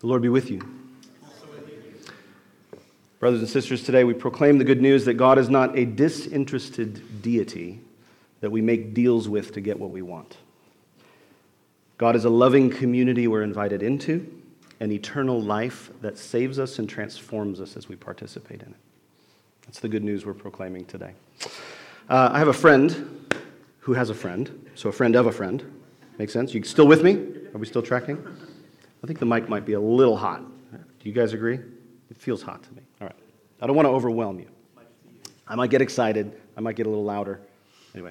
The Lord be with you. Brothers and sisters, today we proclaim the good news that God is not a disinterested deity that we make deals with to get what we want. God is a loving community we're invited into, an eternal life that saves us and transforms us as we participate in it. That's the good news we're proclaiming today. Uh, I have a friend who has a friend, so a friend of a friend. Make sense? You still with me? Are we still tracking? I think the mic might be a little hot. Do you guys agree? It feels hot to me. All right. I don't want to overwhelm you. I might get excited. I might get a little louder. Anyway,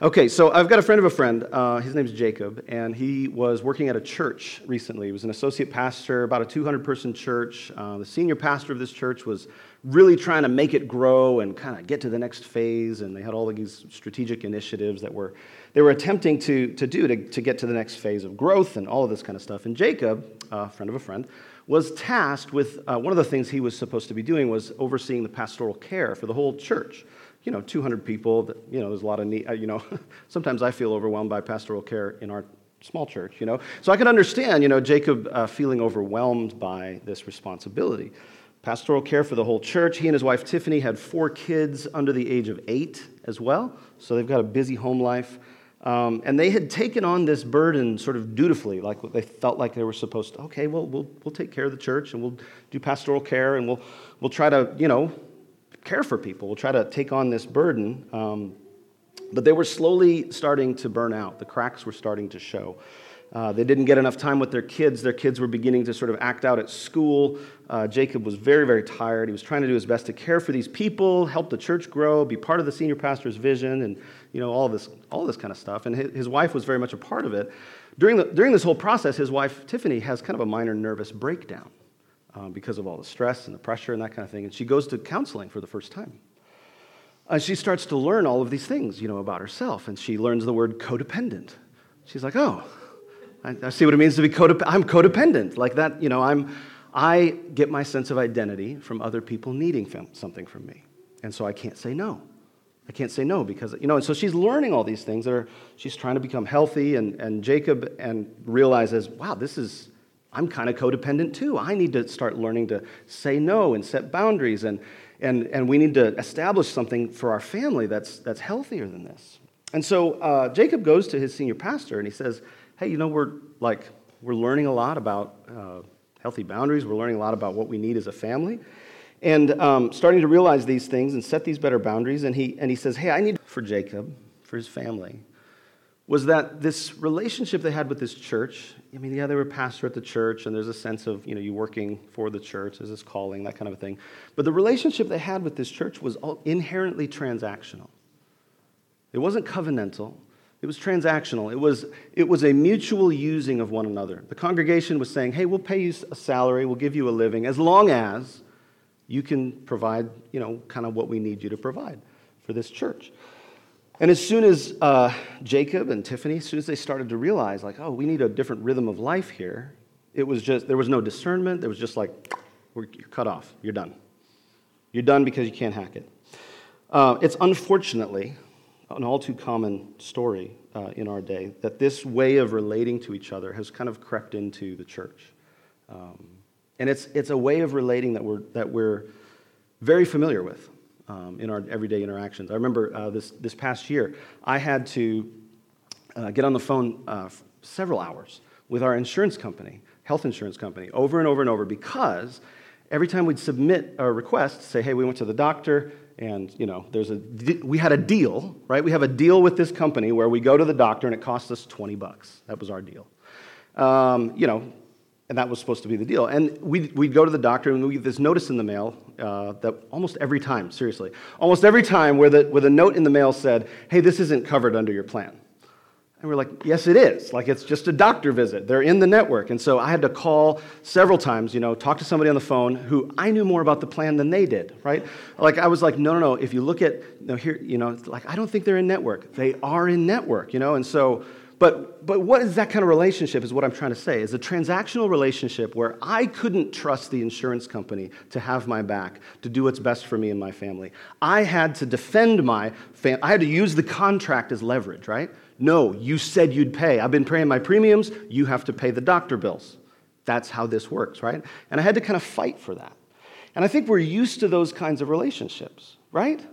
okay, so I've got a friend of a friend. Uh, his name's Jacob, and he was working at a church recently. He was an associate pastor, about a 200 person church. Uh, the senior pastor of this church was really trying to make it grow and kind of get to the next phase, and they had all these strategic initiatives that were they were attempting to, to do to, to get to the next phase of growth and all of this kind of stuff. And Jacob, a friend of a friend, was tasked with uh, one of the things he was supposed to be doing was overseeing the pastoral care for the whole church you know, 200 people, that, you know, there's a lot of need, uh, you know, sometimes I feel overwhelmed by pastoral care in our small church, you know. So I can understand, you know, Jacob uh, feeling overwhelmed by this responsibility. Pastoral care for the whole church. He and his wife Tiffany had four kids under the age of eight as well, so they've got a busy home life. Um, and they had taken on this burden sort of dutifully, like they felt like they were supposed to. Okay, well, we'll, we'll take care of the church and we'll do pastoral care and we'll, we'll try to, you know, care for people, will try to take on this burden. Um, but they were slowly starting to burn out. The cracks were starting to show. Uh, they didn't get enough time with their kids. Their kids were beginning to sort of act out at school. Uh, Jacob was very, very tired. He was trying to do his best to care for these people, help the church grow, be part of the senior pastor's vision, and you know all this, all this kind of stuff. And his, his wife was very much a part of it. During, the, during this whole process, his wife Tiffany has kind of a minor nervous breakdown um, because of all the stress and the pressure and that kind of thing. And she goes to counseling for the first time. And she starts to learn all of these things, you know, about herself. And she learns the word codependent. She's like, oh, I, I see what it means to be codependent. I'm codependent. Like that, you know, I'm, I get my sense of identity from other people needing something from me. And so I can't say no. I can't say no because, you know, and so she's learning all these things that are, she's trying to become healthy. And, and Jacob and realizes, wow, this is, I'm kind of codependent too. I need to start learning to say no and set boundaries, and, and, and we need to establish something for our family that's, that's healthier than this. And so uh, Jacob goes to his senior pastor and he says, Hey, you know, we're like, we're learning a lot about uh, healthy boundaries, we're learning a lot about what we need as a family. And um, starting to realize these things and set these better boundaries. And he, and he says, Hey, I need for Jacob, for his family, was that this relationship they had with this church i mean yeah they were pastor at the church and there's a sense of you know you working for the church there's this calling that kind of a thing. But the relationship they had with this church was inherently transactional. It wasn't covenantal. It was transactional. It was it was a mutual using of one another. The congregation was saying hey we'll pay you a salary. We'll give you a living as long as you can provide you know kind of what we need you to provide for this church and as soon as uh, Jacob and Tiffany, as soon as they started to realize, like, oh, we need a different rhythm of life here, it was just, there was no discernment. There was just like, you're cut off. You're done. You're done because you can't hack it. Uh, it's unfortunately an all too common story uh, in our day that this way of relating to each other has kind of crept into the church. Um, and it's, it's a way of relating that we're, that we're very familiar with um, in our everyday interactions. I remember uh, this, this past year, I had to uh, get on the phone uh, several hours with our insurance company, health insurance company, over and over and over because every time we'd submit a request, say, hey, we went to the doctor, and you know, there's a we had a deal, right? We have a deal with this company where we go to the doctor and it costs us 20 bucks. That was our deal. Um, you know, and that was supposed to be the deal. And we'd, we'd go to the doctor and we'd get this notice in the mail uh, that almost every time, seriously, almost every time where, the, where the note in the mail said, hey, this isn't covered under your plan. And we're like, yes, it is. Like, it's just a doctor visit. They're in the network. And so I had to call several times, you know, talk to somebody on the phone who I knew more about the plan than they did, right? Like, I was like, no, no, no. If you look at, know, here, you know, like, I don't think they're in network. They are in network, you know? And so but, but what is that kind of relationship, is what I'm trying to say. Is a transactional relationship where I couldn't trust the insurance company to have my back, to do what's best for me and my family. I had to defend my family. I had to use the contract as leverage, right? No, you said you'd pay. I've been paying my premiums. You have to pay the doctor bills. that's how this works, right? And I had to kind of fight for that. And I think we're used to those kinds of relationships, right?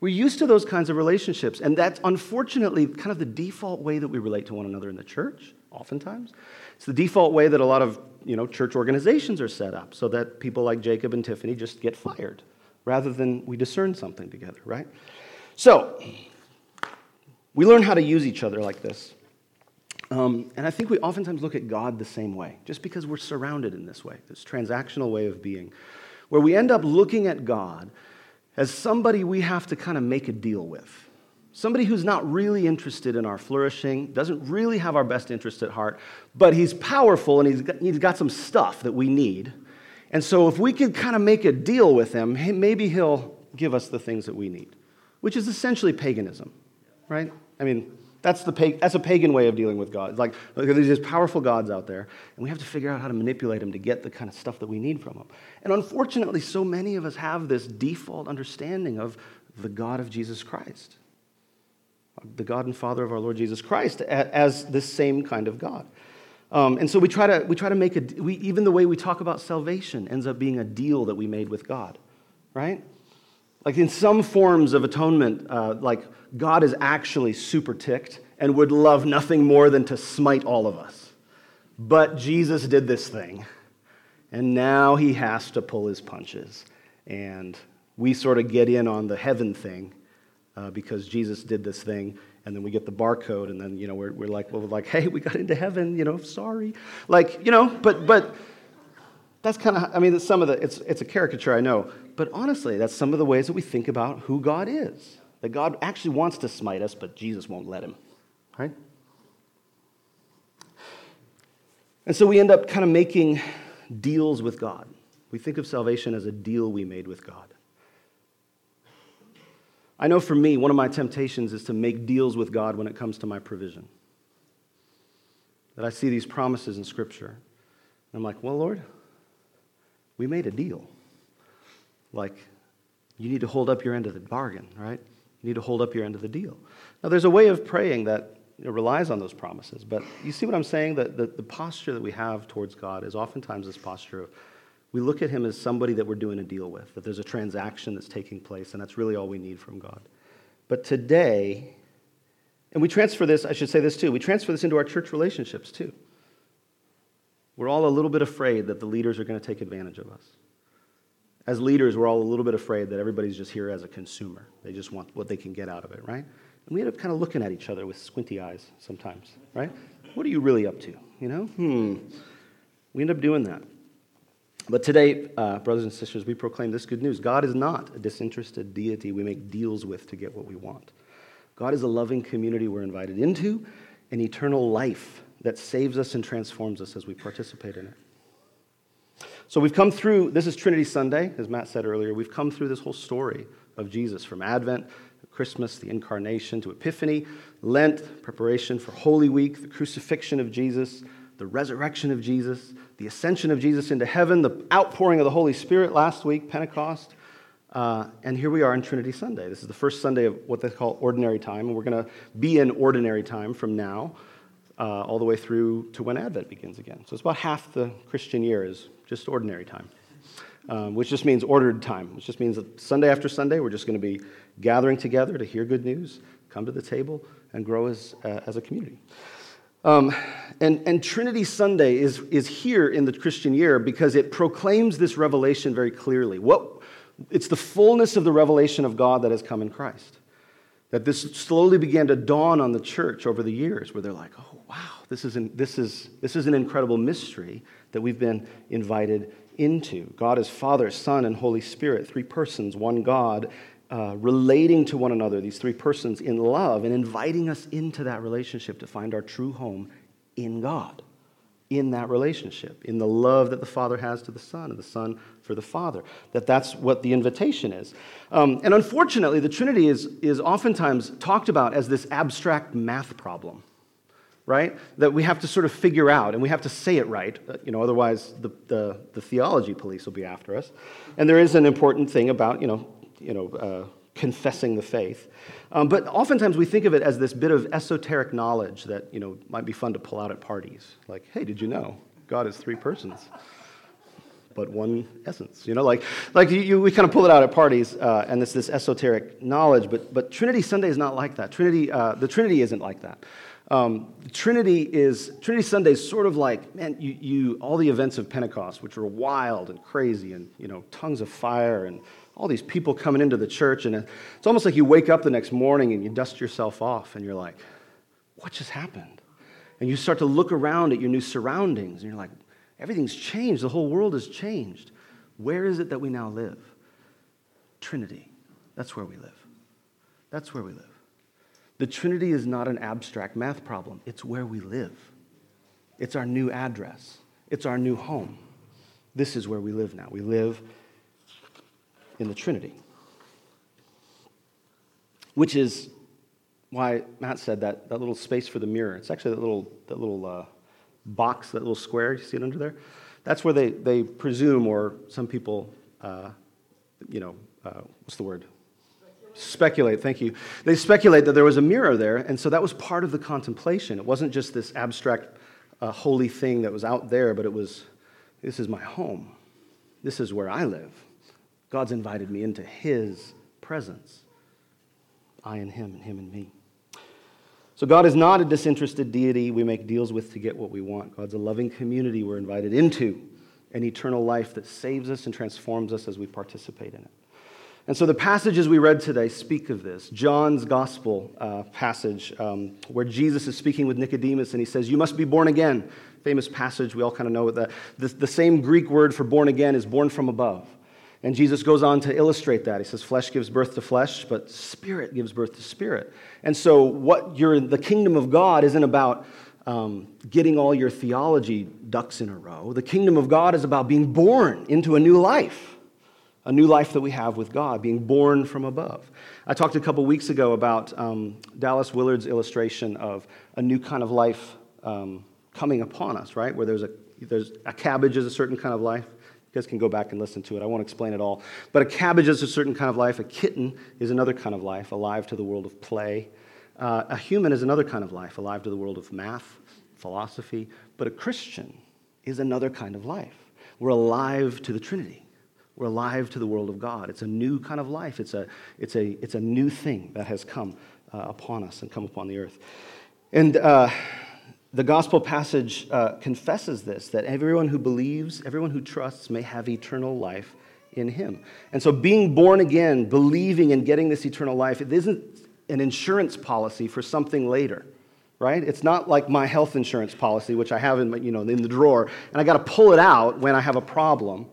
We're used to those kinds of relationships. And that's unfortunately kind of the default way that we relate to one another in the church, oftentimes. It's the default way that a lot of you know, church organizations are set up so that people like Jacob and Tiffany just get fired rather than we discern something together, right? So, we learn how to use each other like this. Um, and I think we oftentimes look at God the same way, just because we're surrounded in this way, this transactional way of being, where we end up looking at God as somebody we have to kind of make a deal with. Somebody who's not really interested in our flourishing, doesn't really have our best interest at heart, but he's powerful and he's got, he's got some stuff that we need. And so, if we could kind of make a deal with him, maybe he'll give us the things that we need, which is essentially paganism, right? I mean, that's, the, that's a pagan way of dealing with God. It's like, there's these powerful gods out there, and we have to figure out how to manipulate them to get the kind of stuff that we need from them. And unfortunately, so many of us have this default understanding of the God of Jesus Christ, the God and Father of our Lord Jesus Christ, as this same kind of God. Um, and so we try to, we try to make a, we, even the way we talk about salvation ends up being a deal that we made with God, right? Like in some forms of atonement, uh, like God is actually super ticked and would love nothing more than to smite all of us. But Jesus did this thing, and now he has to pull his punches. And we sort of get in on the heaven thing uh, because Jesus did this thing, and then we get the barcode, and then, you know, we're, we're like, well, we're like, hey, we got into heaven, you know, sorry. Like, you know, but, but that's kind of, I mean, that's some of the, it's, it's a caricature, I know, but honestly, that's some of the ways that we think about who God is. That God actually wants to smite us, but Jesus won't let him, right? And so we end up kind of making deals with God. We think of salvation as a deal we made with God. I know for me, one of my temptations is to make deals with God when it comes to my provision. That I see these promises in Scripture. And I'm like, well, Lord, we made a deal. Like, you need to hold up your end of the bargain, right? You need to hold up your end of the deal. Now, there's a way of praying that relies on those promises, but you see what I'm saying? That the, the posture that we have towards God is oftentimes this posture of we look at him as somebody that we're doing a deal with, that there's a transaction that's taking place, and that's really all we need from God. But today, and we transfer this, I should say this too, we transfer this into our church relationships too. We're all a little bit afraid that the leaders are going to take advantage of us. As leaders, we're all a little bit afraid that everybody's just here as a consumer. They just want what they can get out of it, right? And we end up kind of looking at each other with squinty eyes sometimes, right? What are you really up to? You know? Hmm. We end up doing that. But today, uh, brothers and sisters, we proclaim this good news. God is not a disinterested deity we make deals with to get what we want. God is a loving community we're invited into, an eternal life that saves us and transforms us as we participate in it. So we've come through, this is Trinity Sunday, as Matt said earlier. We've come through this whole story of Jesus from Advent, Christmas, the incarnation, to Epiphany, Lent, preparation for Holy Week, the crucifixion of Jesus, the resurrection of Jesus, the ascension of Jesus into heaven, the outpouring of the Holy Spirit last week, Pentecost. Uh, and here we are on Trinity Sunday. This is the first Sunday of what they call ordinary time, and we're going to be in ordinary time from now uh, all the way through to when Advent begins again. So it's about half the Christian year is just ordinary time, um, which just means ordered time, which just means that Sunday after Sunday we're just going to be gathering together to hear good news, come to the table, and grow as, uh, as a community. Um, and, and Trinity Sunday is, is here in the Christian year because it proclaims this revelation very clearly. What, it's the fullness of the revelation of God that has come in Christ. That this slowly began to dawn on the church over the years, where they're like, oh, wow, this is an, this is, this is an incredible mystery that we've been invited into. God is Father, Son, and Holy Spirit, three persons, one God, uh, relating to one another, these three persons, in love and inviting us into that relationship to find our true home in God, in that relationship, in the love that the Father has to the Son and the Son for the Father. That that's what the invitation is. Um, and unfortunately, the Trinity is, is oftentimes talked about as this abstract math problem. Right? That we have to sort of figure out and we have to say it right, uh, you know, otherwise the, the, the theology police will be after us. And there is an important thing about, you know, you know, uh, confessing the faith. Um, but oftentimes we think of it as this bit of esoteric knowledge that you know might be fun to pull out at parties. Like, hey, did you know? God is three persons, but one essence. You know, like, like you, you we kind of pull it out at parties, uh, and it's this esoteric knowledge, but, but Trinity Sunday is not like that. Trinity, uh, the Trinity isn't like that. Um, Trinity is Trinity Sunday is sort of like man, you, you all the events of Pentecost, which were wild and crazy, and you know tongues of fire and all these people coming into the church, and it's almost like you wake up the next morning and you dust yourself off, and you're like, what just happened? And you start to look around at your new surroundings, and you're like, everything's changed. The whole world has changed. Where is it that we now live? Trinity. That's where we live. That's where we live. The Trinity is not an abstract math problem, it's where we live. It's our new address, it's our new home. This is where we live now. We live in the Trinity, which is why Matt said that, that little space for the mirror. It's actually that little, that little uh, box, that little square. You see it under there? That's where they, they presume, or some people, uh, you know, uh, what's the word? Speculate, thank you. They speculate that there was a mirror there, and so that was part of the contemplation. It wasn't just this abstract, uh, holy thing that was out there, but it was this is my home. This is where I live. God's invited me into His presence. I and Him, and Him and me. So, God is not a disinterested deity we make deals with to get what we want. God's a loving community we're invited into, an eternal life that saves us and transforms us as we participate in it. And so the passages we read today speak of this. John's gospel uh, passage, um, where Jesus is speaking with Nicodemus and he says, You must be born again. Famous passage, we all kind of know that. The, the same Greek word for born again is born from above. And Jesus goes on to illustrate that. He says, Flesh gives birth to flesh, but spirit gives birth to spirit. And so, what you're, the kingdom of God isn't about um, getting all your theology ducks in a row. The kingdom of God is about being born into a new life a new life that we have with God, being born from above. I talked a couple weeks ago about um, Dallas Willard's illustration of a new kind of life um, coming upon us, right? Where there's a, there's a cabbage is a certain kind of life. You guys can go back and listen to it. I won't explain it all. But a cabbage is a certain kind of life. A kitten is another kind of life, alive to the world of play. Uh, a human is another kind of life, alive to the world of math, philosophy. But a Christian is another kind of life. We're alive to the Trinity. We're alive to the world of God. It's a new kind of life. It's a, it's a, it's a new thing that has come uh, upon us and come upon the earth. And uh, the gospel passage uh, confesses this that everyone who believes, everyone who trusts, may have eternal life in him. And so, being born again, believing and getting this eternal life, it isn't an insurance policy for something later right? It's not like my health insurance policy, which I have in, my, you know, in the drawer, and I got to pull it out when I have a problem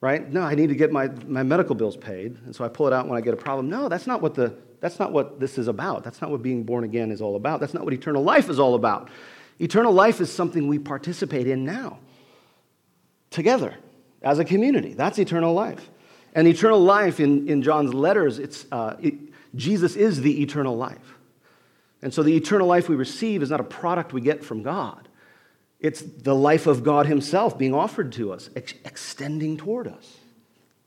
right? No, I need to get my, my medical bills paid, and so I pull it out when I get a problem. No, that's not what the that's not what this is about. That's not what being born again is all about. That's not what eternal life is all about. Eternal life is something we participate in now, together, as a community. That's eternal life. And eternal life in, in John's letters, it's, uh, it, Jesus is the eternal life. And so the eternal life we receive is not a product we get from God. It's the life of God Himself being offered to us, ex- extending toward us.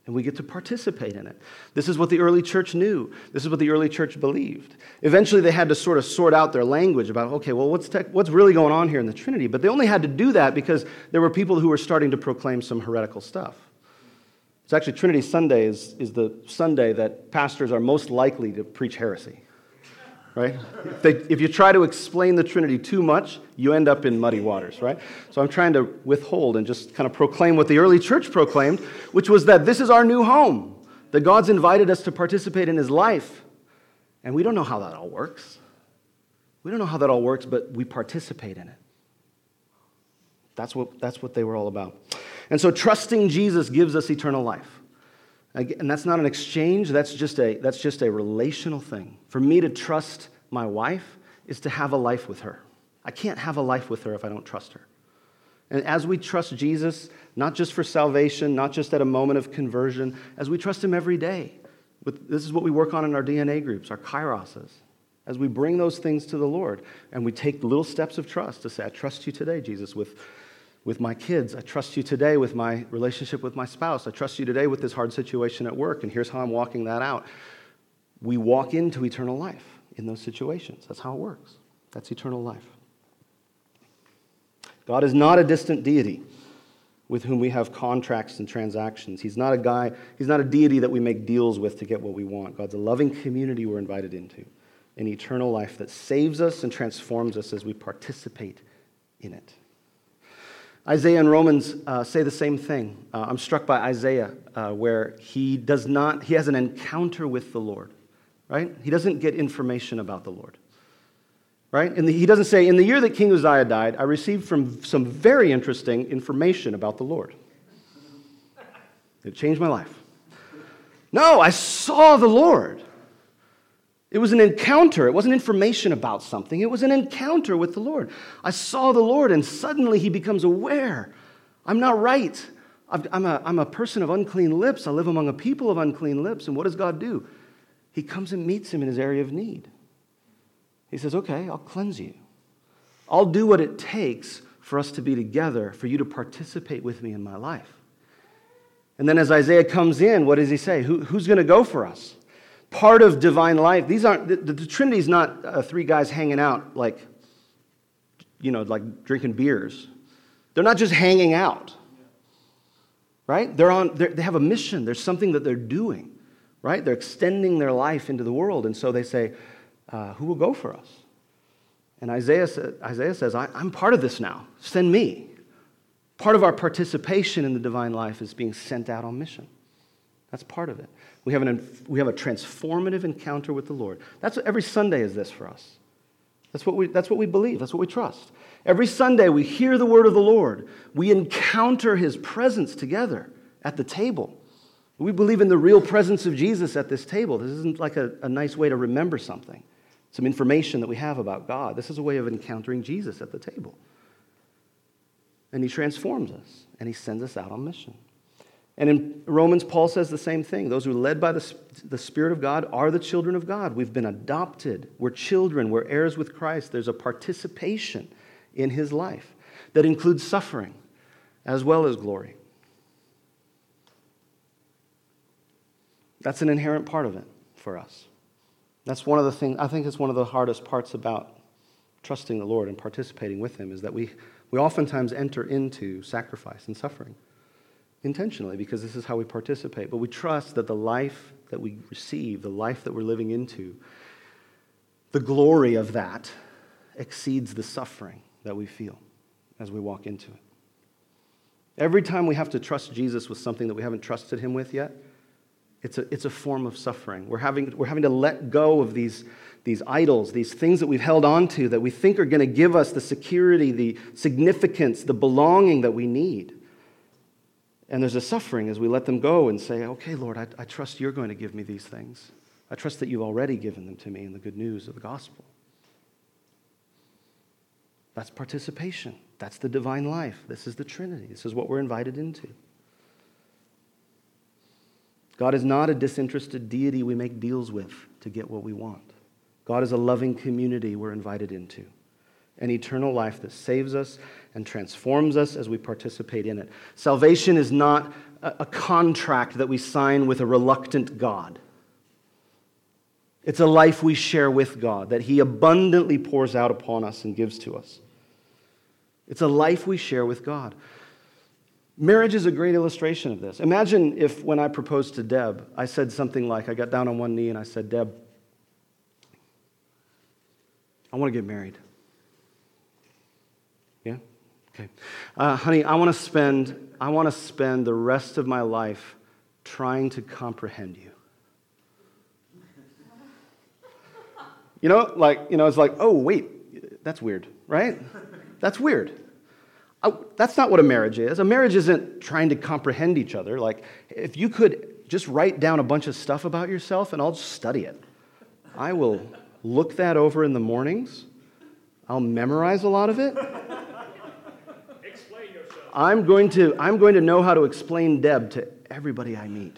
And we get to participate in it. This is what the early church knew. This is what the early church believed. Eventually, they had to sort of sort out their language about, okay, well, what's, te- what's really going on here in the Trinity? But they only had to do that because there were people who were starting to proclaim some heretical stuff. It's actually Trinity Sunday is, is the Sunday that pastors are most likely to preach heresy right? If, they, if, you try to explain the Trinity too much, you end up in muddy waters, right? So I'm trying to withhold and just kind of proclaim what the early church proclaimed, which was that this is our new home, that God's invited us to participate in his life. And we don't know how that all works. We don't know how that all works, but we participate in it. That's what, that's what they were all about. And so trusting Jesus gives us eternal life. And that's not an exchange, that's just a, that's just a relational thing. For me to trust my wife is to have a life with her. I can't have a life with her if I don't trust her. And as we trust Jesus, not just for salvation, not just at a moment of conversion, as we trust him every day, this is what we work on in our DNA groups, our kairoses. As we bring those things to the Lord and we take little steps of trust to say, I trust you today, Jesus, with with my kids. I trust you today with my relationship with my spouse. I trust you today with this hard situation at work, and here's how I'm walking that out. We walk into eternal life in those situations. That's how it works. That's eternal life. God is not a distant deity with whom we have contracts and transactions. He's not a guy, he's not a deity that we make deals with to get what we want. God's a loving community we're invited into, an eternal life that saves us and transforms us as we participate in it. Isaiah and Romans uh, say the same thing. Uh, I'm struck by Isaiah, uh, where he does not, he has an encounter with the Lord, right? He doesn't get information about the Lord, right? And he doesn't say, in the year that King Uzziah died, I received from some very interesting information about the Lord. It changed my life. No, I saw the Lord. It was an encounter. It wasn't information about something. It was an encounter with the Lord. I saw the Lord, and suddenly he becomes aware I'm not right. I'm a, I'm a person of unclean lips. I live among a people of unclean lips. And what does God do? He comes and meets him in his area of need. He says, Okay, I'll cleanse you. I'll do what it takes for us to be together, for you to participate with me in my life. And then as Isaiah comes in, what does he say? Who, who's going to go for us? Part of divine life. These aren't, the, the Trinity is not uh, three guys hanging out like, you know, like drinking beers. They're not just hanging out, right? They're on, they're, they have a mission. There's something that they're doing, right? They're extending their life into the world. And so they say, uh, Who will go for us? And Isaiah, Isaiah says, I, I'm part of this now. Send me. Part of our participation in the divine life is being sent out on mission. That's part of it. We have, an, we have a transformative encounter with the Lord. That's what, every Sunday is this for us. That's what, we, that's what we believe. That's what we trust. Every Sunday, we hear the word of the Lord. We encounter his presence together at the table. We believe in the real presence of Jesus at this table. This isn't like a, a nice way to remember something, some information that we have about God. This is a way of encountering Jesus at the table. And he transforms us, and he sends us out on mission. And in Romans, Paul says the same thing. Those who are led by the, the Spirit of God are the children of God. We've been adopted. We're children. We're heirs with Christ. There's a participation in his life that includes suffering as well as glory. That's an inherent part of it for us. That's one of the things, I think it's one of the hardest parts about trusting the Lord and participating with him is that we, we oftentimes enter into sacrifice and suffering intentionally because this is how we participate. But we trust that the life that we receive, the life that we're living into, the glory of that exceeds the suffering that we feel as we walk into it. Every time we have to trust Jesus with something that we haven't trusted him with yet, it's a, it's a form of suffering. We're having, we're having to let go of these, these idols, these things that we've held on to that we think are going to give us the security, the significance, the belonging that we need. And there's a suffering as we let them go and say, okay, Lord, I, I trust you're going to give me these things. I trust that you've already given them to me in the good news of the gospel. That's participation. That's the divine life. This is the Trinity. This is what we're invited into. God is not a disinterested deity we make deals with to get what we want. God is a loving community we're invited into an eternal life that saves us and transforms us as we participate in it. Salvation is not a contract that we sign with a reluctant God. It's a life we share with God that He abundantly pours out upon us and gives to us. It's a life we share with God. Marriage is a great illustration of this. Imagine if, when I proposed to Deb, I said something like, I got down on one knee and I said, Deb, I want to get married. Okay. Uh, honey, I want to spend I want to spend the rest of my life trying to comprehend you. You know, like, you know, it's like, oh, wait, that's weird, right? That's weird. I, that's not what a marriage is. A marriage isn't trying to comprehend each other. Like, if you could just write down a bunch of stuff about yourself and I'll just study it, I will look that over in the mornings. I'll memorize a lot of it. I'm going to, I'm going to know how to explain Deb to everybody I meet.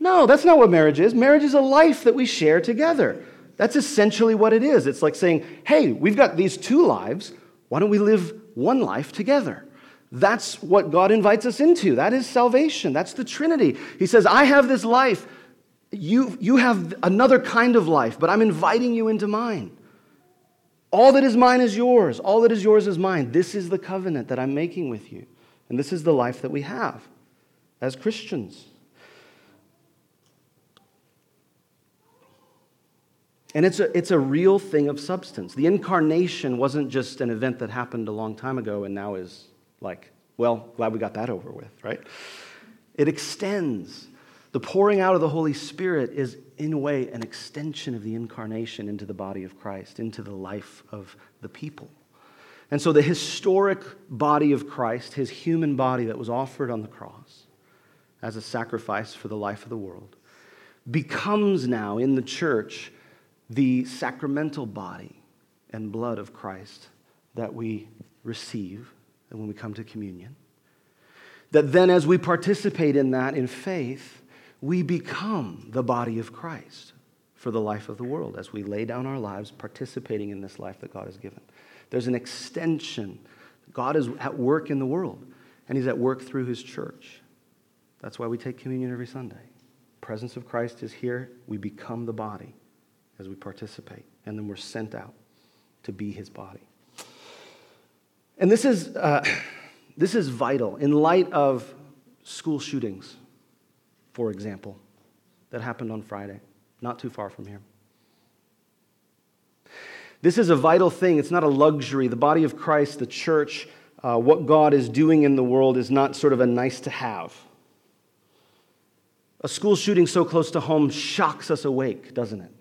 No, that's not what marriage is. Marriage is a life that we share together. That's essentially what it is. It's like saying, hey, we've got these two lives. Why don't we live one life together? That's what God invites us into. That is salvation. That's the Trinity. He says, I have this life. You, you have another kind of life, but I'm inviting you into mine. All that is mine is yours. All that is yours is mine. This is the covenant that I'm making with you. And this is the life that we have as Christians. And it's a, it's a real thing of substance. The incarnation wasn't just an event that happened a long time ago and now is like, well, glad we got that over with, right? It extends. The pouring out of the Holy Spirit is, in a way, an extension of the incarnation into the body of Christ, into the life of the people. And so the historic body of Christ, his human body that was offered on the cross as a sacrifice for the life of the world, becomes now in the church the sacramental body and blood of Christ that we receive when we come to communion. That then, as we participate in that in faith, we become the body of Christ for the life of the world as we lay down our lives participating in this life that God has given. There's an extension. God is at work in the world, and He's at work through His church. That's why we take communion every Sunday. Presence of Christ is here. We become the body as we participate, and then we're sent out to be His body. And this is, uh, this is vital in light of school shootings, for example, that happened on Friday, not too far from here. This is a vital thing. It's not a luxury. The body of Christ, the church, uh, what God is doing in the world is not sort of a nice to have. A school shooting so close to home shocks us awake, doesn't it?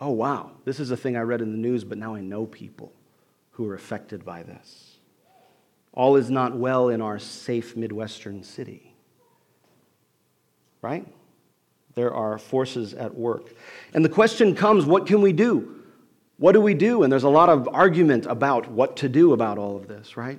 Oh, wow, this is a thing I read in the news, but now I know people who are affected by this. All is not well in our safe Midwestern city. Right? There are forces at work. And the question comes what can we do? What do we do? And there's a lot of argument about what to do about all of this, right?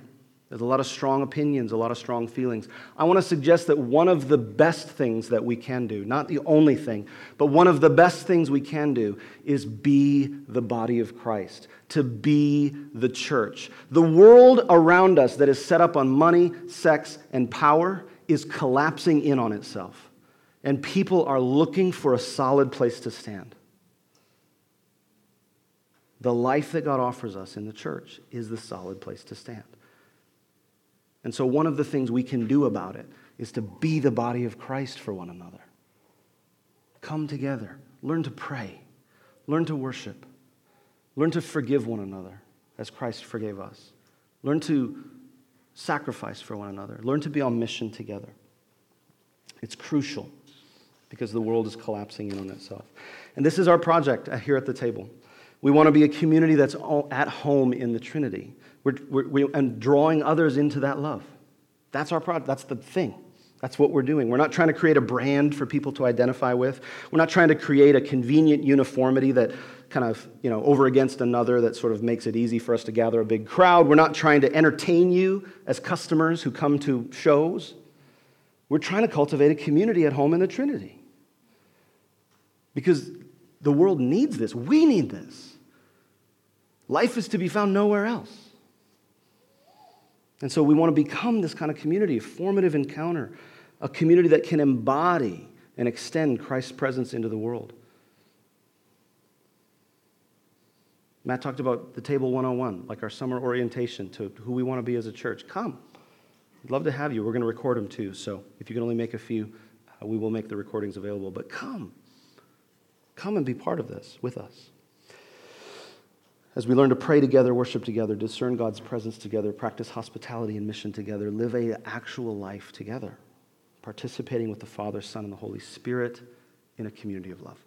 There's a lot of strong opinions, a lot of strong feelings. I want to suggest that one of the best things that we can do, not the only thing, but one of the best things we can do is be the body of Christ, to be the church. The world around us that is set up on money, sex, and power is collapsing in on itself. And people are looking for a solid place to stand. The life that God offers us in the church is the solid place to stand. And so, one of the things we can do about it is to be the body of Christ for one another. Come together, learn to pray, learn to worship, learn to forgive one another as Christ forgave us, learn to sacrifice for one another, learn to be on mission together. It's crucial because the world is collapsing in on itself. And this is our project uh, here at the table. We want to be a community that's at home in the Trinity. We're, we're, we, and drawing others into that love. That's our project. That's the thing. That's what we're doing. We're not trying to create a brand for people to identify with. We're not trying to create a convenient uniformity that kind of, you know, over against another that sort of makes it easy for us to gather a big crowd. We're not trying to entertain you as customers who come to shows. We're trying to cultivate a community at home in the Trinity. Because the world needs this. We need this. Life is to be found nowhere else. And so we want to become this kind of community, a formative encounter, a community that can embody and extend Christ's presence into the world. Matt talked about the Table 101, like our summer orientation to who we want to be as a church. Come. I'd love to have you. We're going to record them too. So if you can only make a few, uh, we will make the recordings available. But come. Come and be part of this with us as we learn to pray together, worship together, discern God's presence together, practice hospitality and mission together, live a actual life together, participating with the Father, Son, and the Holy Spirit in a community of love.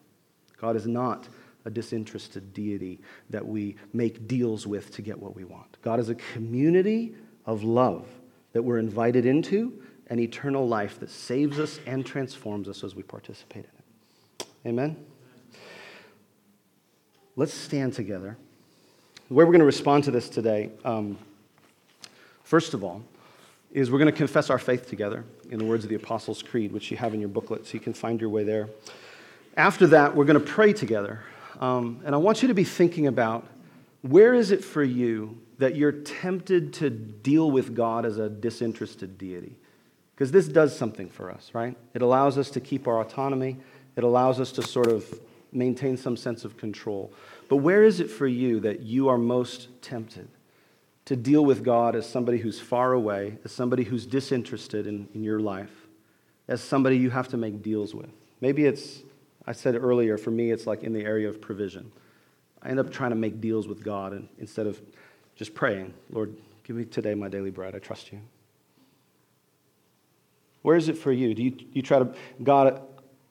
God is not a disinterested deity that we make deals with to get what we want. God is a community of love that we're invited into, an eternal life that saves us and transforms us as we participate in it. Amen? Let's stand together. The way we're going to respond to this today, um, first of all, is we're going to confess our faith together in the words of the Apostles' Creed, which you have in your booklet, so you can find your way there. After that, we're going to pray together. Um, and I want you to be thinking about where is it for you that you're tempted to deal with God as a disinterested deity? Because this does something for us, right? It allows us to keep our autonomy, it allows us to sort of maintain some sense of control. But where is it for you that you are most tempted to deal with God as somebody who's far away, as somebody who's disinterested in, in your life, as somebody you have to make deals with? Maybe it's, I said earlier, for me, it's like in the area of provision. I end up trying to make deals with God and, instead of just praying, Lord, give me today my daily bread. I trust you. Where is it for you? Do you, you try to, God,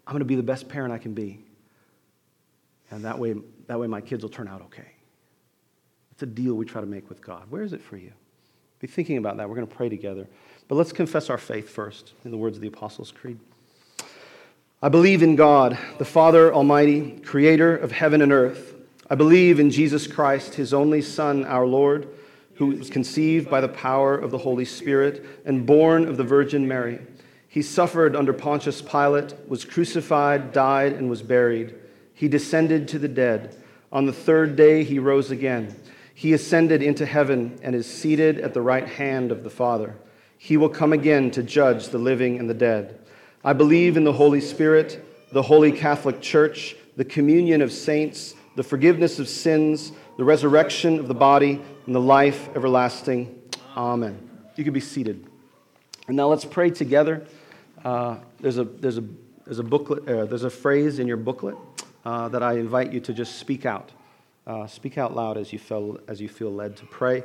I'm going to be the best parent I can be. And that way, that way my kids will turn out okay. It's a deal we try to make with God. Where is it for you? Be thinking about that. We're going to pray together. But let's confess our faith first in the words of the Apostles' Creed. I believe in God, the Father Almighty, creator of heaven and earth. I believe in Jesus Christ, his only Son, our Lord, who was conceived by the power of the Holy Spirit and born of the Virgin Mary. He suffered under Pontius Pilate, was crucified, died, and was buried. He descended to the dead. On the third day, he rose again. He ascended into heaven and is seated at the right hand of the Father. He will come again to judge the living and the dead. I believe in the Holy Spirit, the holy Catholic Church, the communion of saints, the forgiveness of sins, the resurrection of the body, and the life everlasting. Amen. You can be seated. And now let's pray together. Uh, there's, a, there's, a, there's a booklet, uh, there's a phrase in your booklet uh, that I invite you to just speak out. Uh, speak out loud as you, feel, as you feel led to pray.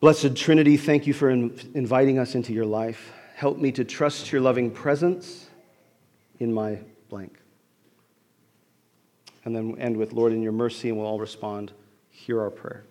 Blessed Trinity, thank you for in, inviting us into your life. Help me to trust your loving presence in my blank. And then end with, Lord, in your mercy, and we'll all respond, hear our prayer.